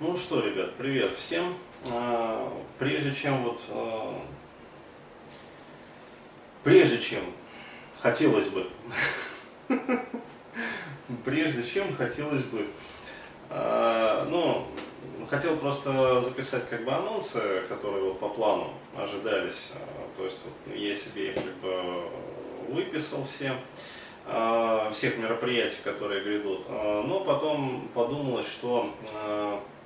Ну что, ребят, привет всем. А, прежде чем вот, а, прежде чем хотелось бы, прежде чем хотелось бы, а, ну, хотел просто записать как бы анонсы, которые вот по плану ожидались. То есть вот, я себе их как бы выписал все всех мероприятий, которые грядут. Но потом подумалось, что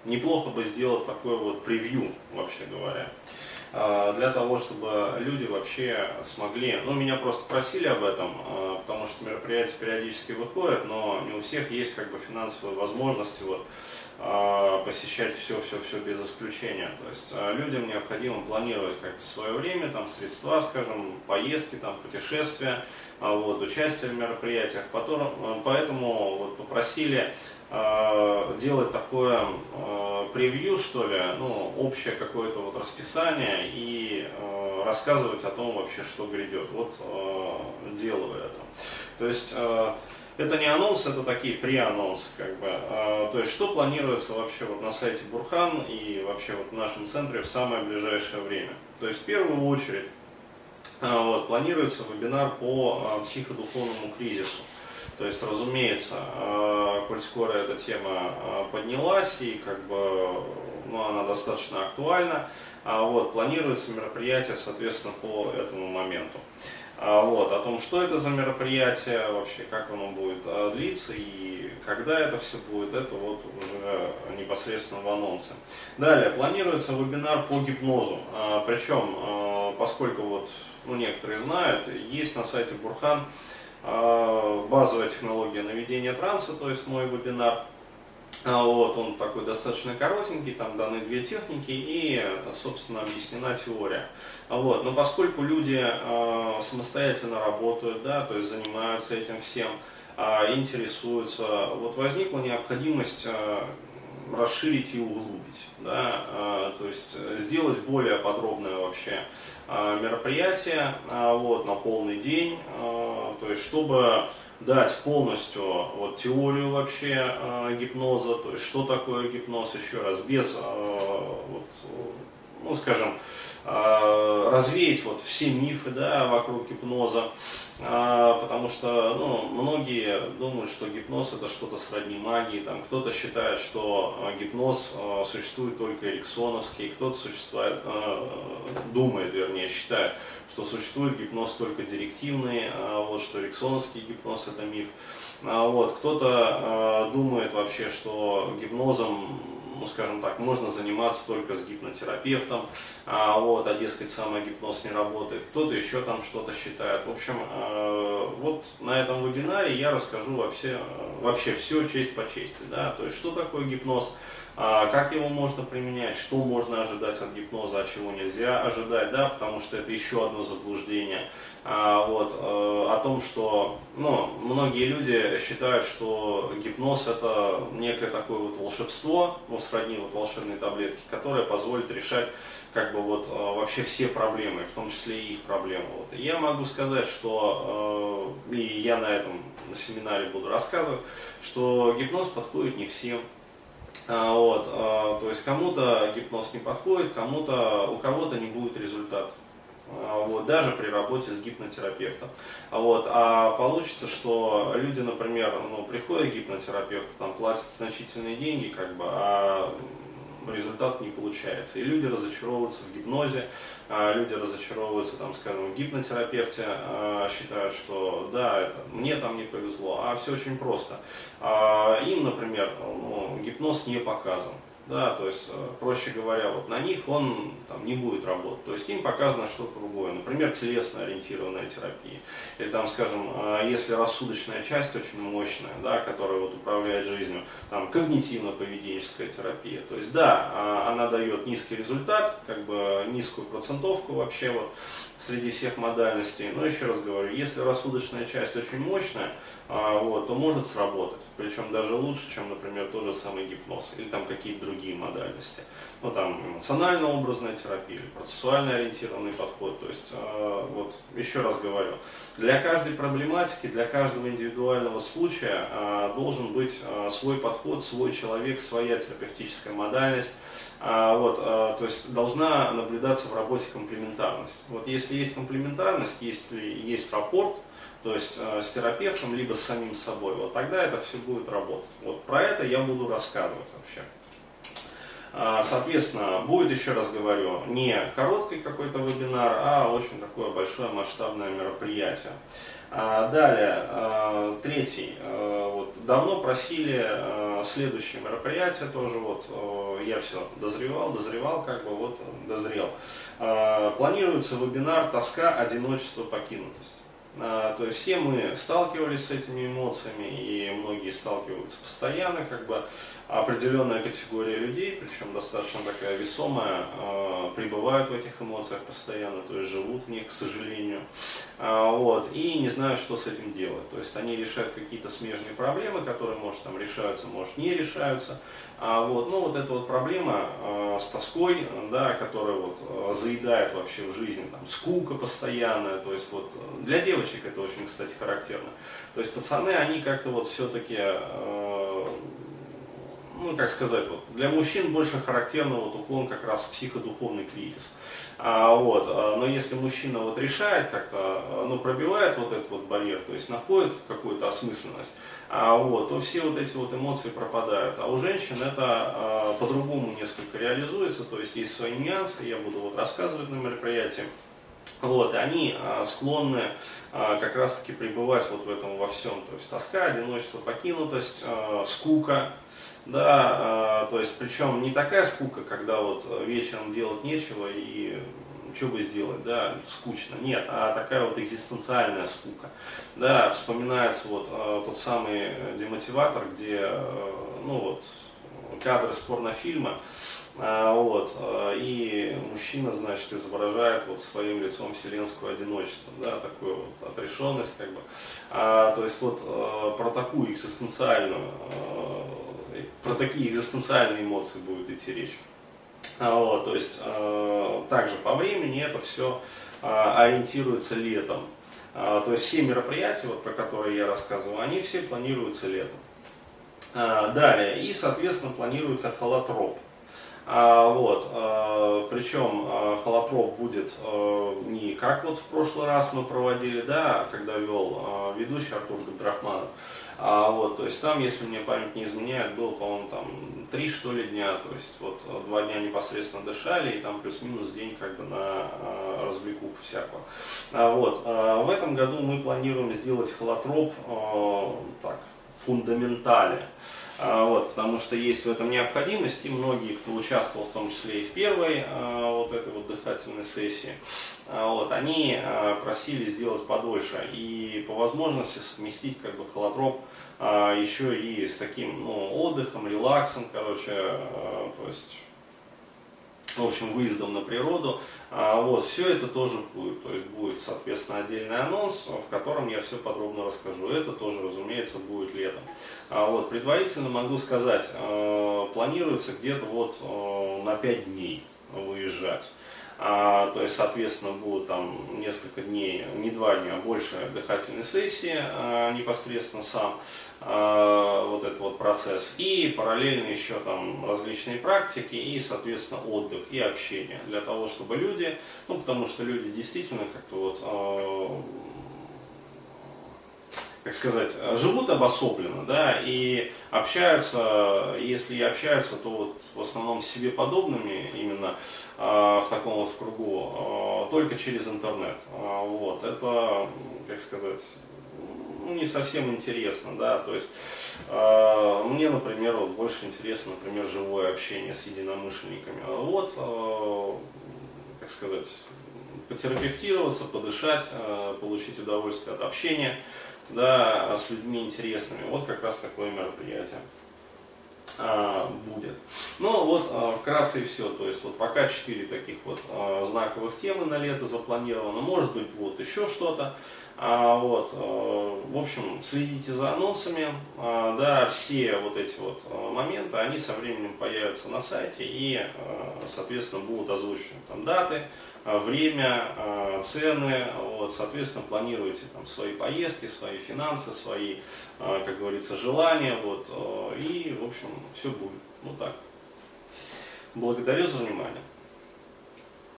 неплохо бы сделать такое вот превью, вообще говоря а, для того, чтобы люди вообще смогли, ну меня просто просили об этом, а, потому что мероприятия периодически выходят, но не у всех есть как бы финансовые возможности вот посещать все-все-все без исключения. То есть людям необходимо планировать как-то свое время, там средства, скажем, поездки, там путешествия, вот, участие в мероприятиях. Потом, поэтому вот, попросили делать такое э, превью, что ли, ну, общее какое-то вот расписание и рассказывать о том вообще, что грядет. Вот делаю это. То есть это не анонс, это такие преанонсы, как бы. То есть что планируется вообще вот на сайте Бурхан и вообще вот в нашем центре в самое ближайшее время. То есть в первую очередь вот, планируется вебинар по психодуховному кризису. То есть, разумеется, э, коль скоро эта тема э, поднялась и как бы ну, она достаточно актуальна, а вот, планируется мероприятие, соответственно, по этому моменту. А вот, о том, что это за мероприятие, вообще, как оно будет э, длиться и когда это все будет, это вот уже непосредственно в анонсе. Далее, планируется вебинар по гипнозу. Причем, поскольку вот, ну, некоторые знают, есть на сайте Бурхан а, базовая технология наведения транса, то есть мой вебинар. А, вот, он такой достаточно коротенький, там даны две техники и, собственно, объяснена теория. А, вот, но поскольку люди э, самостоятельно работают, да, то есть занимаются этим всем, э, интересуются, вот возникла необходимость э, расширить и углубить, да, э, то есть сделать более подробное вообще э, мероприятие э, вот, на полный день, то есть чтобы дать полностью вот, теорию вообще гипноза, то есть что такое гипноз еще раз, без, вот, ну скажем, развеять вот все мифы да, вокруг гипноза, а, потому что ну, многие думают, что гипноз это что-то сродни магии, там кто-то считает, что а, гипноз существует только эриксоновский, кто-то существует, думает, вернее, считает, что существует гипноз только директивный, вот, что эриксоновский гипноз это миф. Вот, кто-то думает вообще, что гипнозом ну, скажем так, можно заниматься только с гипнотерапевтом, а, вот, а дескать, самогипноз не работает, кто-то еще там что-то считает. В общем, э, вот на этом вебинаре я расскажу вообще, вообще все честь по чести, да, то есть что такое гипноз, как его можно применять, что можно ожидать от гипноза, а чего нельзя ожидать, да, потому что это еще одно заблуждение. А, вот, э, о том, что ну, многие люди считают, что гипноз это некое такое вот волшебство, ну, сродни вот волшебной таблетки, которая позволит решать как бы вот э, вообще все проблемы, в том числе и их проблемы. Вот. Я могу сказать, что, э, и я на этом на семинаре буду рассказывать, что гипноз подходит не всем, а, вот, а, то есть кому-то гипноз не подходит, кому-то, у кого-то не будет результат. А, вот, даже при работе с гипнотерапевтом. Вот, а получится, что люди, например, ну, приходят к гипнотерапевту, там платят значительные деньги, как бы, а результат не получается. И люди разочаровываются в гипнозе, а люди разочаровываются, там, скажем, в гипнотерапевте, а, считают, что да, это, мне там не повезло, а все очень просто. А им, например, ну, гипноз не показан. Да, то есть, э, проще говоря, вот на них он там, не будет работать. То есть им показано что-то другое. Например, телесно ориентированная терапия. Или там, скажем, э, если рассудочная часть очень мощная, да, которая вот управляет жизнью, там когнитивно-поведенческая терапия. То есть, да, а, она дает низкий результат, как бы низкую процентовку вообще вот среди всех модальностей. Но еще раз говорю, если рассудочная часть очень мощная, а, вот, то может сработать. Причем даже лучше, чем, например, тот же самый гипноз или там какие-то другие модальности. Ну, там, эмоционально-образная терапия, процессуально ориентированный подход. То есть, э, вот, еще раз говорю, для каждой проблематики, для каждого индивидуального случая э, должен быть э, свой подход, свой человек, своя терапевтическая модальность. А, вот, а, то есть должна наблюдаться в работе комплементарность. Вот если есть комплементарность, если есть рапорт, то есть э, с терапевтом, либо с самим собой, вот тогда это все будет работать. Вот про это я буду рассказывать вообще. А, соответственно, будет, еще раз говорю, не короткий какой-то вебинар, а очень такое большое масштабное мероприятие. А, далее, а, третий. А, вот, давно просили следующее мероприятие тоже, вот, я все дозревал, дозревал, как бы вот дозрел. Планируется вебинар «Тоска, одиночество, покинутость». То есть все мы сталкивались с этими эмоциями, и многие сталкиваются постоянно, как бы определенная категория людей, причем достаточно такая весомая, э, пребывают в этих эмоциях постоянно, то есть живут в них, к сожалению, э, вот, и не знают, что с этим делать. То есть они решают какие-то смежные проблемы, которые, может, там решаются, может, не решаются. А вот, ну, вот эта вот проблема э, с тоской, да, которая вот э, заедает вообще в жизни, там, скука постоянная, то есть вот для девочек это очень, кстати, характерно. То есть пацаны, они как-то вот все-таки э, ну, как сказать, вот, для мужчин больше характерно вот уклон как раз в психодуховный кризис. А, вот, а, но если мужчина вот решает как-то, а, ну, пробивает вот этот вот барьер, то есть находит какую-то осмысленность, а, вот, то все вот эти вот эмоции пропадают. А у женщин это а, по-другому несколько реализуется, то есть есть свои нюансы, я буду вот рассказывать на мероприятии. Вот, и они а, склонны а, как раз-таки пребывать вот в этом во всем. То есть тоска, одиночество, покинутость, а, скука, да, э, то есть причем не такая скука, когда вот вечером делать нечего и что бы сделать, да, скучно, нет, а такая вот экзистенциальная скука, да, вспоминается вот э, тот самый демотиватор, где, э, ну вот, кадры из порнофильма, а, вот, э, и мужчина, значит, изображает вот своим лицом вселенское одиночество, да, такую вот отрешенность, как бы, а, то есть вот э, про такую экзистенциальную про такие экзистенциальные эмоции будет идти речь. А, вот, то есть также по времени это все ориентируется летом. То есть все мероприятия, вот, про которые я рассказывал, они все планируются летом. Далее, и соответственно планируется холотроп. А, вот, а, причем а, холотроп будет не как вот в прошлый раз мы проводили, да, когда вел ведущий Артур Габдрахманов, вот, то есть там, если мне память не изменяет, было, по-моему, там три что ли дня, то есть вот два дня непосредственно дышали, и там плюс-минус день как бы на развлекуху всякую. Вот, в этом году мы планируем сделать холотроп так, фундаментале. А, вот, потому что есть в этом необходимость, и многие, кто участвовал в том числе и в первой а, вот этой вот дыхательной сессии, а, вот, они просили сделать подольше и по возможности совместить как бы холотроп еще и с таким ну, отдыхом, релаксом, короче, то есть в общем, выездом на природу. А, вот, все это тоже будет, то есть будет, соответственно, отдельный анонс, в котором я все подробно расскажу. Это тоже, разумеется, будет летом. А, вот, предварительно могу сказать, а, планируется где-то вот а, на 5 дней выезжать. А, то есть, соответственно, будут там несколько дней, не два дня, а больше дыхательной сессии а, непосредственно сам а, вот этот вот процесс. И параллельно еще там различные практики и, соответственно, отдых и общение для того, чтобы люди, ну, потому что люди действительно как-то вот а, как сказать, живут обособленно, да, и общаются, если и общаются, то вот в основном с себе подобными, именно э, в таком вот кругу, э, только через интернет. Э, вот, это, как сказать, ну, не совсем интересно, да, то есть э, мне, например, вот больше интересно, например, живое общение с единомышленниками. Вот, э, как сказать, потерапевтироваться, подышать, э, получить удовольствие от общения, да, с людьми интересными. Вот как раз такое мероприятие. а, будет. Ну вот а, вкратце и все. То есть вот пока четыре таких вот а, знаковых темы на лето запланировано. Может быть будет еще что-то. А, вот, а, в общем, следите за анонсами. А, да, все вот эти вот а, моменты, они со временем появятся на сайте и, а, соответственно, будут озвучены там даты, время, цены. Вот, соответственно, планируйте там свои поездки, свои финансы, свои, как говорится, желания. Вот, и, в общем, все будет. Ну так. Благодарю за внимание.